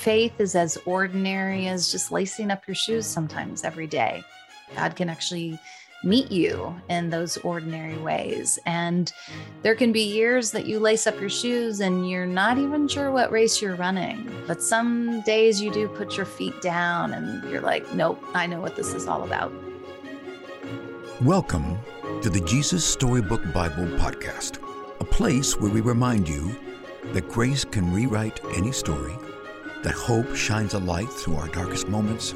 faith is as ordinary as just lacing up your shoes sometimes every day. God can actually meet you in those ordinary ways. And there can be years that you lace up your shoes and you're not even sure what race you're running. But some days you do put your feet down and you're like, nope, I know what this is all about. Welcome to the Jesus Storybook Bible Podcast, a place where we remind you that grace can rewrite any story, that hope shines a light through our darkest moments,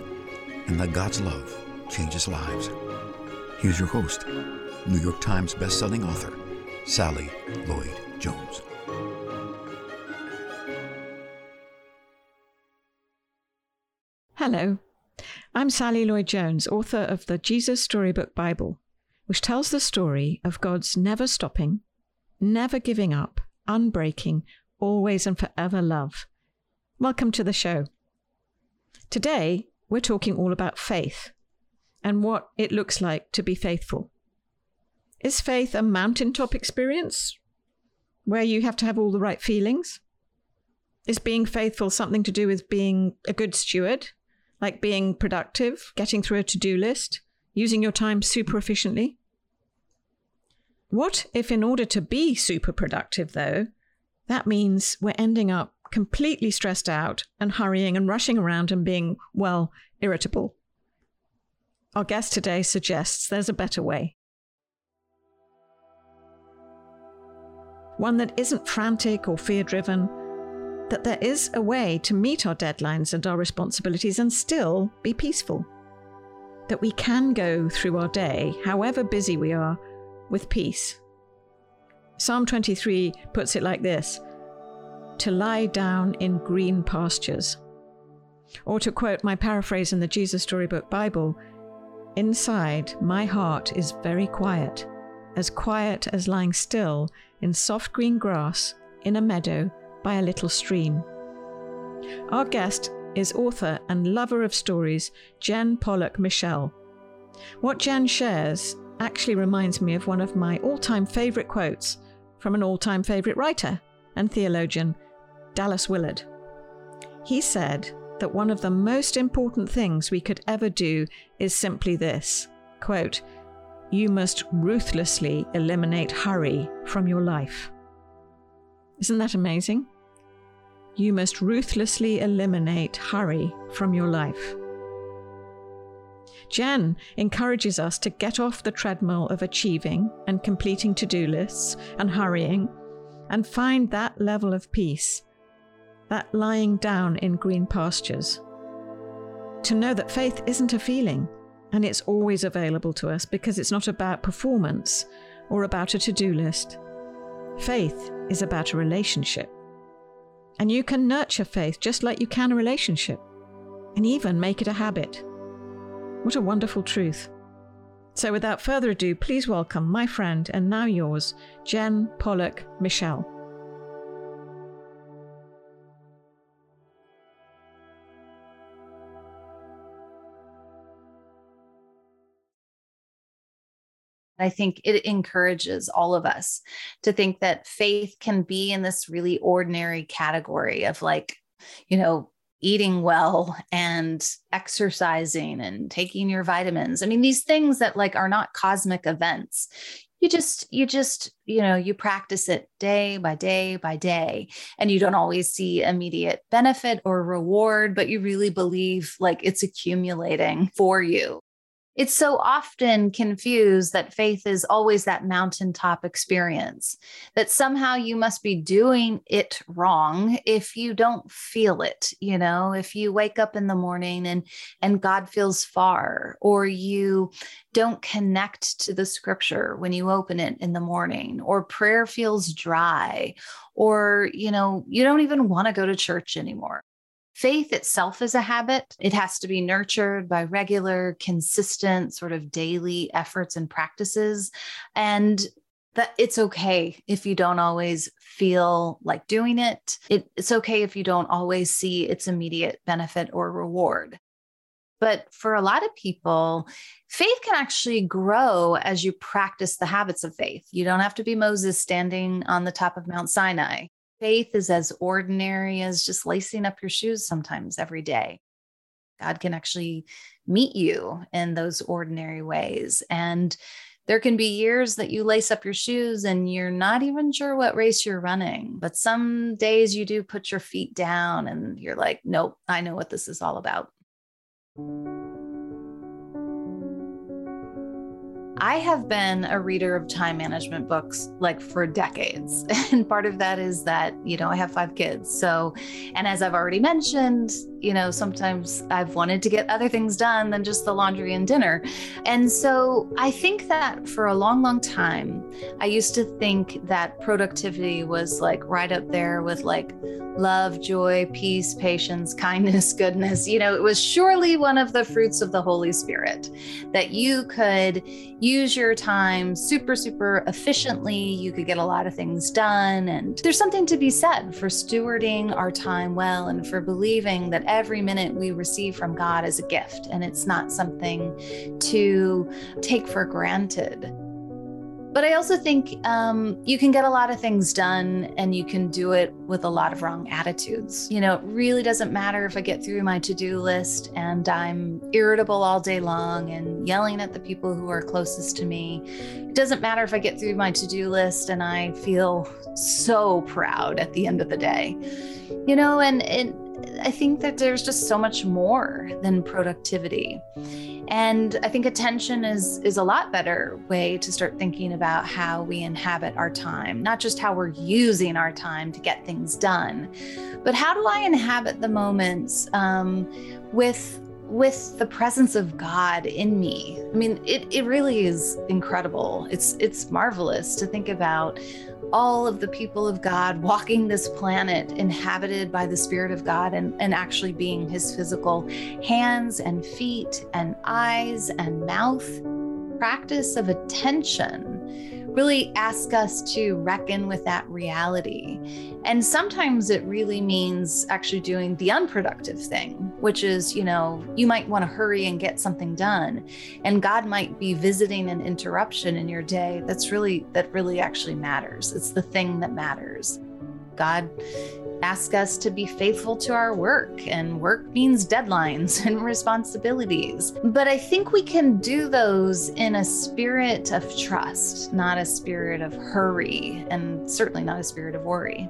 and that God's love changes lives. Here's your host, New York Times bestselling author, Sally Lloyd Jones. Hello, I'm Sally Lloyd Jones, author of the Jesus Storybook Bible, which tells the story of God's never stopping, never giving up, unbreaking, always and forever love. Welcome to the show. Today, we're talking all about faith and what it looks like to be faithful. Is faith a mountaintop experience where you have to have all the right feelings? Is being faithful something to do with being a good steward, like being productive, getting through a to do list, using your time super efficiently? What if, in order to be super productive, though, that means we're ending up completely stressed out and hurrying and rushing around and being, well, irritable? Our guest today suggests there's a better way. One that isn't frantic or fear driven, that there is a way to meet our deadlines and our responsibilities and still be peaceful. That we can go through our day, however busy we are, with peace. Psalm 23 puts it like this to lie down in green pastures. Or to quote my paraphrase in the Jesus Storybook Bible, Inside, my heart is very quiet, as quiet as lying still in soft green grass in a meadow by a little stream. Our guest is author and lover of stories, Jen Pollock Michel. What Jen shares actually reminds me of one of my all time favourite quotes from an all time favourite writer and theologian, Dallas Willard. He said, that one of the most important things we could ever do is simply this quote, You must ruthlessly eliminate hurry from your life. Isn't that amazing? You must ruthlessly eliminate hurry from your life. Jen encourages us to get off the treadmill of achieving and completing to do lists and hurrying and find that level of peace that lying down in green pastures. To know that faith isn't a feeling and it's always available to us because it's not about performance or about a to do list. Faith is about a relationship. And you can nurture faith just like you can a relationship, and even make it a habit. What a wonderful truth. So, without further ado, please welcome my friend and now yours, Jen Pollock Michel. I think it encourages all of us to think that faith can be in this really ordinary category of like, you know, eating well and exercising and taking your vitamins. I mean, these things that like are not cosmic events. You just, you just, you know, you practice it day by day by day, and you don't always see immediate benefit or reward, but you really believe like it's accumulating for you it's so often confused that faith is always that mountaintop experience, that somehow you must be doing it wrong if you don't feel it. You know, if you wake up in the morning and, and God feels far, or you don't connect to the scripture when you open it in the morning, or prayer feels dry, or, you know, you don't even want to go to church anymore. Faith itself is a habit. It has to be nurtured by regular, consistent, sort of daily efforts and practices. And that it's okay if you don't always feel like doing it. it. It's okay if you don't always see its immediate benefit or reward. But for a lot of people, faith can actually grow as you practice the habits of faith. You don't have to be Moses standing on the top of Mount Sinai Faith is as ordinary as just lacing up your shoes sometimes every day. God can actually meet you in those ordinary ways. And there can be years that you lace up your shoes and you're not even sure what race you're running. But some days you do put your feet down and you're like, nope, I know what this is all about. I have been a reader of time management books like for decades. And part of that is that, you know, I have five kids. So, and as I've already mentioned, you know, sometimes I've wanted to get other things done than just the laundry and dinner. And so I think that for a long, long time, I used to think that productivity was like right up there with like love, joy, peace, patience, kindness, goodness. You know, it was surely one of the fruits of the Holy Spirit that you could use your time super, super efficiently. You could get a lot of things done. And there's something to be said for stewarding our time well and for believing that every minute we receive from God is a gift and it's not something to take for granted. But I also think um, you can get a lot of things done and you can do it with a lot of wrong attitudes. You know, it really doesn't matter if I get through my to do list and I'm irritable all day long and yelling at the people who are closest to me. It doesn't matter if I get through my to do list and I feel so proud at the end of the day. You know, and, and I think that there's just so much more than productivity. And I think attention is is a lot better way to start thinking about how we inhabit our time, not just how we're using our time to get things done, but how do I inhabit the moments um, with with the presence of God in me. I mean, it, it really is incredible. It's it's marvelous to think about all of the people of God walking this planet inhabited by the Spirit of God and, and actually being his physical hands and feet and eyes and mouth. Practice of attention really ask us to reckon with that reality. And sometimes it really means actually doing the unproductive thing, which is, you know, you might want to hurry and get something done. And God might be visiting an interruption in your day that's really, that really actually matters. It's the thing that matters. God ask us to be faithful to our work, and work means deadlines and responsibilities. But I think we can do those in a spirit of trust, not a spirit of hurry, and certainly not a spirit of worry.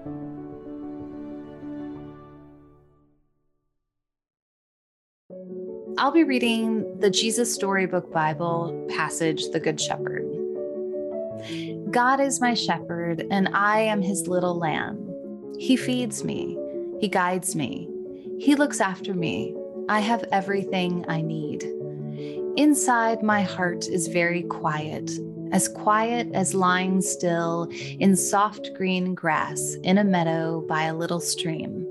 I'll be reading the Jesus Storybook Bible passage, The Good Shepherd. God is my shepherd, and I am his little lamb. He feeds me, He guides me, He looks after me. I have everything I need. Inside, my heart is very quiet, as quiet as lying still in soft green grass in a meadow by a little stream.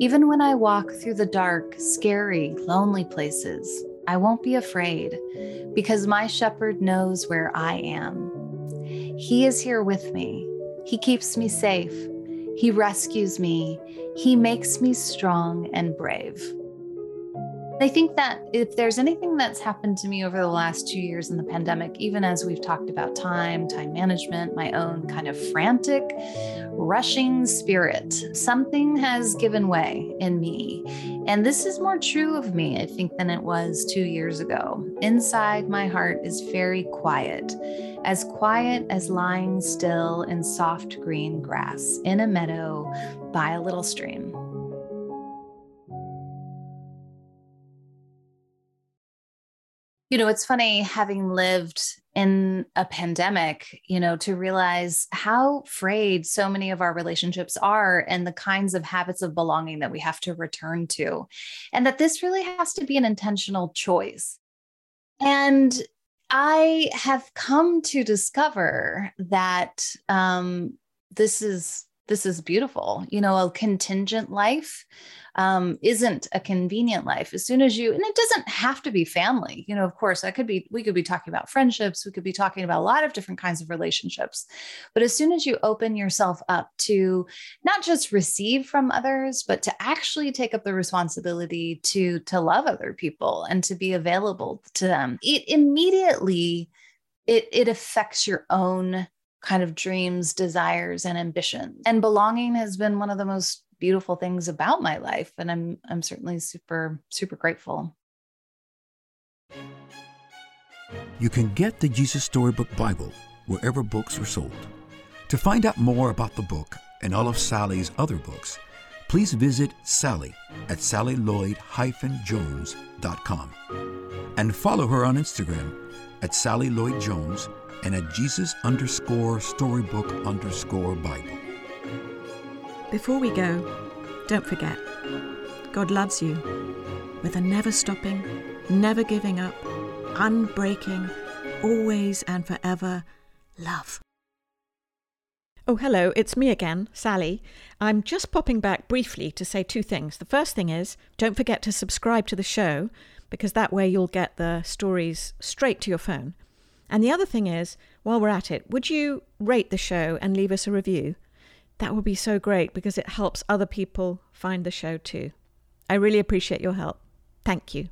Even when I walk through the dark, scary, lonely places, I won't be afraid because my shepherd knows where I am. He is here with me. He keeps me safe he rescues me. He makes me strong and brave. I think that if there's anything that's happened to me over the last two years in the pandemic, even as we've talked about time, time management, my own kind of frantic, rushing spirit, something has given way in me. And this is more true of me, I think, than it was two years ago. Inside, my heart is very quiet, as quiet as lying still in soft green grass in a meadow by a little stream. You know, it's funny having lived in a pandemic, you know, to realize how frayed so many of our relationships are and the kinds of habits of belonging that we have to return to. And that this really has to be an intentional choice. And I have come to discover that um, this is this is beautiful. You know, a contingent life um, isn't a convenient life. As soon as you, and it doesn't have to be family, you know, of course, that could be, we could be talking about friendships, we could be talking about a lot of different kinds of relationships. But as soon as you open yourself up to not just receive from others, but to actually take up the responsibility to, to love other people and to be available to them, it immediately, it, it affects your own kind of dreams, desires, and ambitions. And belonging has been one of the most beautiful things about my life. And I'm I'm certainly super, super grateful. You can get the Jesus Storybook Bible wherever books are sold. To find out more about the book and all of Sally's other books, please visit Sally at sallylloyd-jones.com and follow her on Instagram at Sally Lloyd Jones and at Jesus underscore storybook underscore Bible. Before we go, don't forget God loves you with a never stopping, never giving up, unbreaking, always and forever love. Oh, hello, it's me again, Sally. I'm just popping back briefly to say two things. The first thing is don't forget to subscribe to the show because that way you'll get the stories straight to your phone. And the other thing is, while we're at it, would you rate the show and leave us a review? That would be so great because it helps other people find the show too. I really appreciate your help. Thank you.